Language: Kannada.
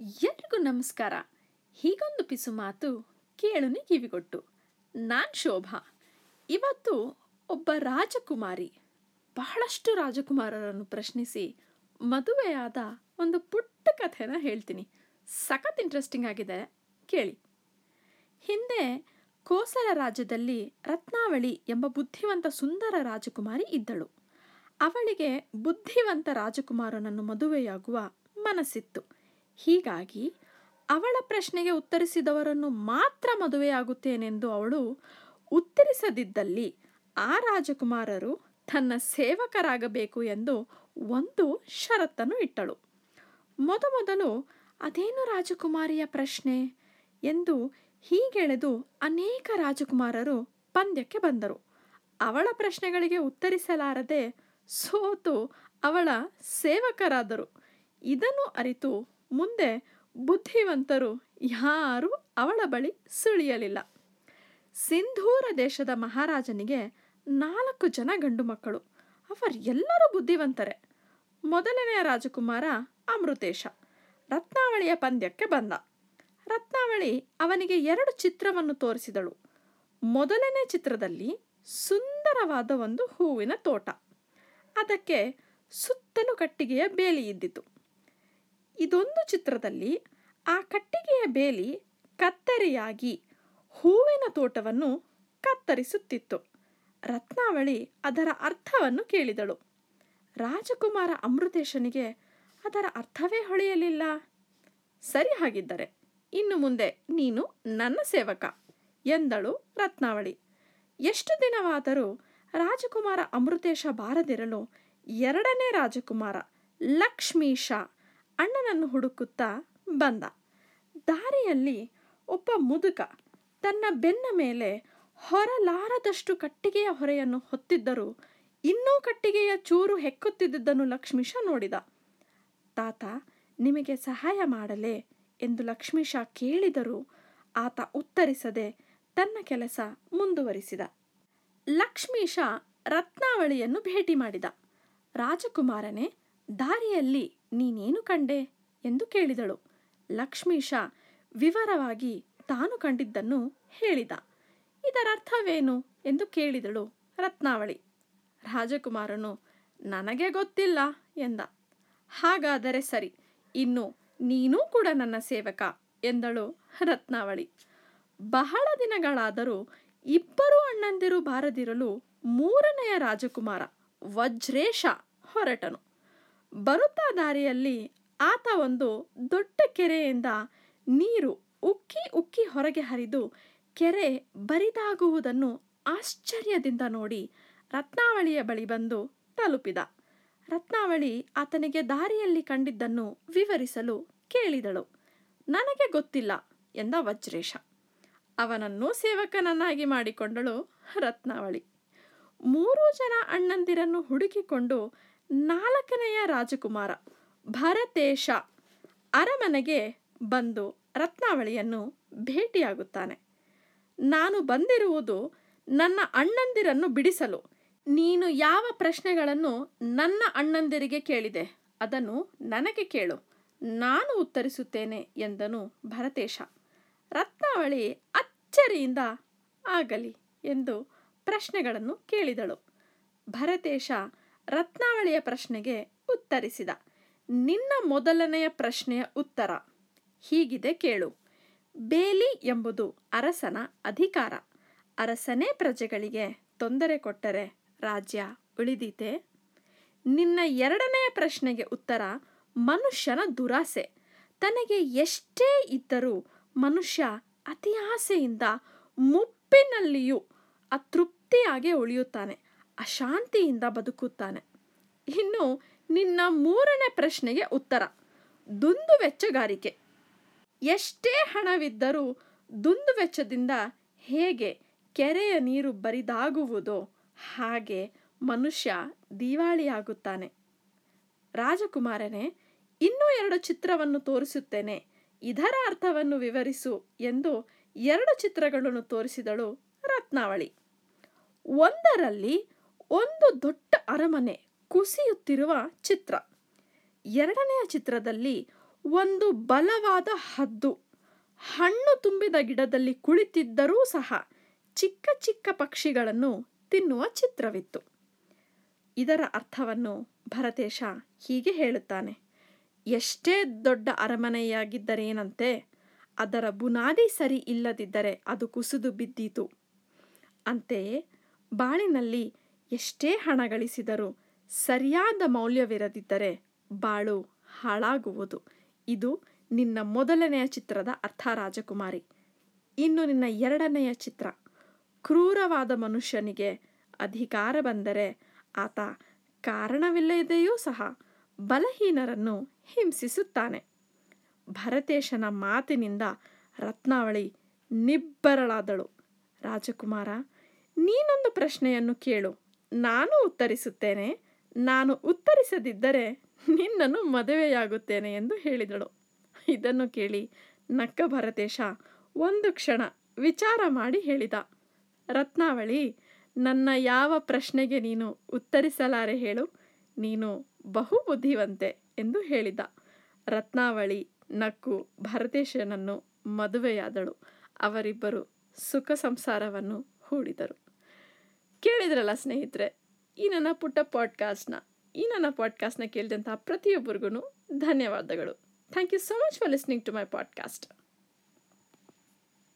ಎಲ್ರಿಗೂ ನಮಸ್ಕಾರ. ಹೀಗೊಂದು ಪಿಸು ಮಾತು ಕೇಳುನಿ ಕಿವಿಗೊಟ್ಟು ನಾನು ಶೋಭಾ. ಇವತ್ತು ಒಬ್ಬ ರಾಜಕುಮಾರಿ, ಬಹಳಷ್ಟು ರಾಜಕುಮಾರರನ್ನು ಪ್ರಶ್ನಿಸಿ ಮದುವೆಯಾದ ಒಂದು ಪುಟ್ಟ ಕಥೆನ ಹೇಳ್ತೀನಿ. ಸಖತ್ ಇಂಟ್ರೆಸ್ಟಿಂಗ್ ಆಗಿದೆ. ಕೇಳಿ. ಹಿಂದೆ ಕೋಸಲ ರಾಜ್ಯದಲ್ಲಿ ರತ್ನಾವಳಿ ಎಂಬ ಬುದ್ಧಿವಂತ ಸುಂದರ ರಾಜಕುಮಾರಿ ಇದ್ದಳು. ಅವಳಿಗೆ ಬುದ್ಧಿವಂತ ರಾಜಕುಮಾರನನ್ನು ಮದುವೆಯಾಗುವ ಮನಸ್ಸಿತ್ತು. ಹೀಗಾಗಿ ಅವಳ ಪ್ರಶ್ನೆಗೆ ಉತ್ತರಿಸಿದವರನ್ನು ಮಾತ್ರ ಮದುವೆಯಾಗುತ್ತೇನೆಂದು ಅವಳು ಉತ್ತರಿಸದಿದ್ದಲ್ಲಿ ಆ ರಾಜಕುಮಾರರು ತನ್ನ ಸೇವಕರಾಗಬೇಕು ಎಂದು ಒಂದು ಷರತ್ತನ್ನು ಇಟ್ಟಳು. ಮೊದಮೊದಲು ಅದೇನು ರಾಜಕುಮಾರಿಯ ಪ್ರಶ್ನೆ? ಎಂದು ಹೀಗೆಳೆದು ಅನೇಕ ರಾಜಕುಮಾರರು ಪಂದ್ಯಕ್ಕೆ ಬಂದರು. ಅವಳ ಪ್ರಶ್ನೆಗಳಿಗೆ ಉತ್ತರಿಸಲಾರದೆ ಸೋತು ಅವಳ ಸೇವಕರಾದರು. ಇದನ್ನು ಅರಿತು ಮುಂದೆ ಬುದ್ಧಿವಂತರು ಯಾರೂ ಅವಳ ಬಳಿ ಸುಳಿಯಲಿಲ್ಲ. ಸಿಂಧೂರ ದೇಶದ ಮಹಾರಾಜನಿಗೆ ನಾಲ್ಕು ಜನ ಗಂಡು ಮಕ್ಕಳು. ಅವರೆಲ್ಲರೂ ಬುದ್ಧಿವಂತರೇ. ಮೊದಲನೆಯ ರಾಜಕುಮಾರ ಅಮೃತೇಶ. ರತ್ನಾವಳಿಯ ಪಂದ್ಯಕ್ಕೆ ಬಂದ. ರತ್ನಾವಳಿ ಅವನಿಗೆ ಎರಡು ಚಿತ್ರವನ್ನು ತೋರಿಸಿದಳು. ಮೊದಲನೇ ಚಿತ್ರದಲ್ಲಿ ಸುಂದರವಾದ ಒಂದು ಹೂವಿನ ತೋಟ. ಅದಕ್ಕೆ ಸುತ್ತಲೂ ಕಟ್ಟಿಗೆಯ ಬೇಲಿ ಇದ್ದಿತು. ಇದೊಂದು ಚಿತ್ರದಲ್ಲಿ ಆ ಕಟ್ಟಿಗೆಯ ಬೇಲಿ ಕತ್ತರಿಯಾಗಿ ಹೂವಿನ ತೋಟವನ್ನು ಕತ್ತರಿಸುತ್ತಿತ್ತು. ರತ್ನಾವಳಿ ಅದರ ಅರ್ಥವನ್ನು ಕೇಳಿದಳು. ರಾಜಕುಮಾರ ಅಮೃತೇಶನಿಗೆ ಅದರ ಅರ್ಥವೇ ಹೊಳೆಯಲಿಲ್ಲ. ಸರಿ ಹಾಗಿದ್ದರೆ, ಇನ್ನು ಮುಂದೆ ನೀನು ನನ್ನ ಸೇವಕ, ಎಂದಳು ರತ್ನಾವಳಿ. ಎಷ್ಟು ದಿನವಾದರೂ ರಾಜಕುಮಾರ ಅಮೃತೇಶ ಬಾರದಿರಲು ಎರಡನೇ ರಾಜಕುಮಾರ ಲಕ್ಷ್ಮೀಶ ಅಣ್ಣನನ್ನು ಹುಡುಕುತ್ತಾ ಬಂದ. ದಾರಿಯಲ್ಲಿ ಒಬ್ಬ ಮುದುಕ ತನ್ನ ಬೆನ್ನ ಮೇಲೆ ಹೊರಲಾರದಷ್ಟು ಕಟ್ಟಿಗೆಯ ಹೊರೆಯನ್ನು ಹೊತ್ತಿದ್ದರೂ ಇನ್ನೂ ಕಟ್ಟಿಗೆಯ ಚೂರು ಹೆಕ್ಕುತ್ತಿದ್ದುದನ್ನು ಲಕ್ಷ್ಮೀಶ ನೋಡಿದ. ತಾತ, ನಿಮಗೆ ಸಹಾಯ ಮಾಡಲೇ ಎಂದು ಲಕ್ಷ್ಮೀಶ ಕೇಳಿದರೂ ಆತ ಉತ್ತರಿಸದೆ ತನ್ನ ಕೆಲಸ ಮುಂದುವರಿಸಿದ. ಲಕ್ಷ್ಮೀಶ ರತ್ನಾವಳಿಯನ್ನು ಭೇಟಿ ಮಾಡಿದ. ರಾಜಕುಮಾರನೇ, ದಾರಿಯಲ್ಲಿ ನೀನೇನು ಕಂಡೆ? ಎಂದು ಕೇಳಿದಳು. ಲಕ್ಷ್ಮೀಶ ವಿವರವಾಗಿ ತಾನು ಕಂಡಿದ್ದನ್ನು ಹೇಳಿದ. ಇದರರ್ಥವೇನು? ಎಂದು ಕೇಳಿದಳು ರತ್ನಾವಳಿ. ರಾಜಕುಮಾರನು, ನನಗೆ ಗೊತ್ತಿಲ್ಲ ಎಂದ. ಹಾಗಾದರೆ ಸರಿ, ಇನ್ನು ನೀನೂ ಕೂಡ ನನ್ನ ಸೇವಕ ಎಂದಳು ರತ್ನಾವಳಿ. ಬಹಳ ದಿನಗಳಾದರೂ ಇಬ್ಬರು ಅಣ್ಣಂದಿರು ಬಾರದಿರಲು ಮೂರನೆಯ ರಾಜಕುಮಾರ ವಜ್ರೇಶ ಹೊರಟನು. ಬರುತ್ತಾ ದಾರಿಯಲ್ಲಿ ಆತ ಒಂದು ದೊಡ್ಡ ಕೆರೆಯಿಂದ ನೀರು ಉಕ್ಕಿ ಉಕ್ಕಿ ಹೊರಗೆ ಹರಿದು ಕೆರೆ ಬರಿದಾಗುವುದನ್ನು ಆಶ್ಚರ್ಯದಿಂದ ನೋಡಿ ರತ್ನಾವಳಿಯ ಬಳಿ ಬಂದು ತಲುಪಿದ. ರತ್ನಾವಳಿ ಆತನಿಗೆ ದಾರಿಯಲ್ಲಿ ಕಂಡಿದ್ದನ್ನು ವಿವರಿಸಲು ಕೇಳಿದಳು. ನನಗೆ ಗೊತ್ತಿಲ್ಲ ಎಂದ ವಜ್ರೇಶ. ಅವನನ್ನು ಸೇವಕನನ್ನಾಗಿ ಮಾಡಿಕೊಂಡಳು ರತ್ನಾವಳಿ. ಮೂರು ಜನ ಅಣ್ಣಂದಿರನ್ನು ಹುಡುಕಿಕೊಂಡು ನಾಲ್ಕನೆಯ ರಾಜಕುಮಾರ ಭರತೇಶ ಅರಮನೆಗೆ ಬಂದು ರತ್ನಾವಳಿಯನ್ನು ಭೇಟಿಯಾಗುತ್ತಾನೆ. ನಾನು ಬಂದಿರುವುದು ನನ್ನ ಅಣ್ಣಂದಿರನ್ನು ಬಿಡಿಸಲು. ನೀನು ಯಾವ ಪ್ರಶ್ನೆಗಳನ್ನು ನನ್ನ ಅಣ್ಣಂದಿರಿಗೆ ಕೇಳಿದೆ ಅದನ್ನು ನನಗೆ ಕೇಳು. ನಾನು ಉತ್ತರಿಸುತ್ತೇನೆ ಎಂದನು ಭರತೇಶ. ರತ್ನಾವಳಿ ಅಚ್ಚರಿಯಿಂದ ಆಗಲಿ ಎಂದು ಪ್ರಶ್ನೆಗಳನ್ನು ಕೇಳಿದಳು. ಭರತೇಶ ರತ್ನಾವಳಿಯ ಪ್ರಶ್ನೆಗೆ ಉತ್ತರಿಸಿದ. ನಿನ್ನ ಮೊದಲನೆಯ ಪ್ರಶ್ನೆಯ ಉತ್ತರ. ಹೀಗಿದೆ ಕೇಳು. ಬೇಲಿ ಎಂಬುದು ಅರಸನ ಅಧಿಕಾರ. ಅರಸನೇ ಪ್ರಜೆಗಳಿಗೆ ತೊಂದರೆ ಕೊಟ್ಟರೆ ರಾಜ್ಯ ಉಳಿದೀತೆ. ನಿನ್ನ ಎರಡನೆಯ ಪ್ರಶ್ನೆಗೆ ಉತ್ತರ, ಮನುಷ್ಯನ ದುರಾಸೆ. ತನಗೆ ಎಷ್ಟೇ ಇದ್ದರೂ ಮನುಷ್ಯ ಅತಿ ಆಸೆಯಿಂದ ಮುಪ್ಪಿನಲ್ಲಿಯೂ ಅತೃಪ್ತಿಯಾಗಿ ಉಳಿಯುತ್ತಾನೆ. ಅಶಾಂತಿಯಿಂದ ಬದುಕುತ್ತಾನೆ. ಇನ್ನು ನಿನ್ನ ಮೂರನೇ ಪ್ರಶ್ನೆಗೆ ಉತ್ತರ, ದುಂದು ವೆಚ್ಚಗಾರಿಕೆ. ಎಷ್ಟೇ ಹಣವಿದ್ದರೂ ದುಂದು ವೆಚ್ಚದಿಂದ ಹೇಗೆ ಕೆರೆಯ ನೀರು ಬರಿದಾಗುವುದೋ ಹಾಗೆ ಮನುಷ್ಯ ದಿವಾಳಿಯಾಗುತ್ತಾನೆ. ರಾಜಕುಮಾರನೇ, ಇನ್ನೂ ಎರಡು ಚಿತ್ರವನ್ನು ತೋರಿಸುತ್ತೇನೆ. ಇದರ ಅರ್ಥವನ್ನು ವಿವರಿಸು ಎಂದು ಎರಡು ಚಿತ್ರಗಳನ್ನು ತೋರಿಸಿದಳು ರತ್ನಾವಳಿ. ಒಂದರಲ್ಲಿ ಒಂದು ದೊಡ್ಡ ಅರಮನೆ ಕುಸಿಯುತ್ತಿರುವ ಚಿತ್ರ. ಎರಡನೆಯ ಚಿತ್ರದಲ್ಲಿ ಒಂದು ಬಲವಾದ ಹದ್ದು. ಹಣ್ಣು ತುಂಬಿದ ಗಿಡದಲ್ಲಿ ಕುಳಿತಿದ್ದರೂ ಸಹ ಚಿಕ್ಕ ಚಿಕ್ಕ ಪಕ್ಷಿಗಳನ್ನು ತಿನ್ನುವ ಚಿತ್ರವಿತ್ತು. ಇದರ ಅರ್ಥವನ್ನು ಭರತೇಶ ಹೀಗೆ ಹೇಳುತ್ತಾನೆ. ಎಷ್ಟೇ ದೊಡ್ಡ ಅರಮನೆಯಾಗಿದ್ದರೇನಂತೆ ಅದರ ಬುನಾದಿ ಸರಿ ಇಲ್ಲದಿದ್ದರೆ ಅದು ಕುಸಿದು ಬಿದ್ದೀತು. ಅಂತೆಯೇ ಬಾಳಿನಲ್ಲಿ ಎಷ್ಟೇ ಹಣ ಗಳಿಸಿದರೂ ಸರಿಯಾದ ಮೌಲ್ಯವಿರದಿದ್ದರೆ ಬಾಳು ಹಾಳಾಗುವುದು. ಇದು ನಿನ್ನ ಮೊದಲನೆಯ ಚಿತ್ರದ ಅರ್ಥ, ರಾಜಕುಮಾರಿ. ಇನ್ನು ನಿನ್ನ ಎರಡನೆಯ ಚಿತ್ರ. ಕ್ರೂರವಾದ ಮನುಷ್ಯನಿಗೆ ಅಧಿಕಾರ ಬಂದರೆ ಆತ ಕಾರಣವಿಲ್ಲದೆಯೂ ಸಹ ಬಲಹೀನರನ್ನು ಹಿಂಸಿಸುತ್ತಾನೆ. ಭರತೇಶನ ಮಾತಿನಿಂದ ರತ್ನಾವಳಿ ನಿಬ್ಬರಳಾದಳು. ರಾಜಕುಮಾರ, ನೀನೊಂದು ಪ್ರಶ್ನೆಯನ್ನು ಕೇಳು. ನಾನು ಉತ್ತರಿಸುತ್ತೇನೆ. ನಾನು ಉತ್ತರಿಸದಿದ್ದರೆ ನಿನ್ನನ್ನು ಮದುವೆಯಾಗುತ್ತೇನೆ ಎಂದು ಹೇಳಿದಳು. ಇದನ್ನು ಕೇಳಿ ನಕ್ಕ ಭರತೇಶ ಒಂದು ಕ್ಷಣ ವಿಚಾರ ಮಾಡಿ ಹೇಳಿದ. ರತ್ನಾವಳಿ, ನನ್ನ ಯಾವ ಪ್ರಶ್ನೆಗೆ ನೀನು ಉತ್ತರಿಸಲಾರೆ ಹೇಳು. ನೀನು ಬಹುಬುದ್ಧಿವಂತೆ ಎಂದು ಹೇಳಿದ. ರತ್ನಾವಳಿ ನಕ್ಕು ಭರತೇಶನನ್ನು ಮದುವೆಯಾದಳು. ಅವರಿಬ್ಬರು ಸುಖ ಸಂಸಾರವನ್ನು ಹೂಡಿದರು. ಕೇಳಿದ್ರಲ್ಲ ಸ್ನೇಹಿತರೆ, ಈ ನನ್ನ ಪುಟ್ಟ ಪಾಡ್ಕಾಸ್ಟ್ನ ಈ ನನ್ನ ಪಾಡ್ಕಾಸ್ಟ್ನ ಕೇಳಿದಂಥ ಪ್ರತಿಯೊಬ್ಬರಿಗೂ ಧನ್ಯವಾದಗಳು. Thank you so much for listening to my podcast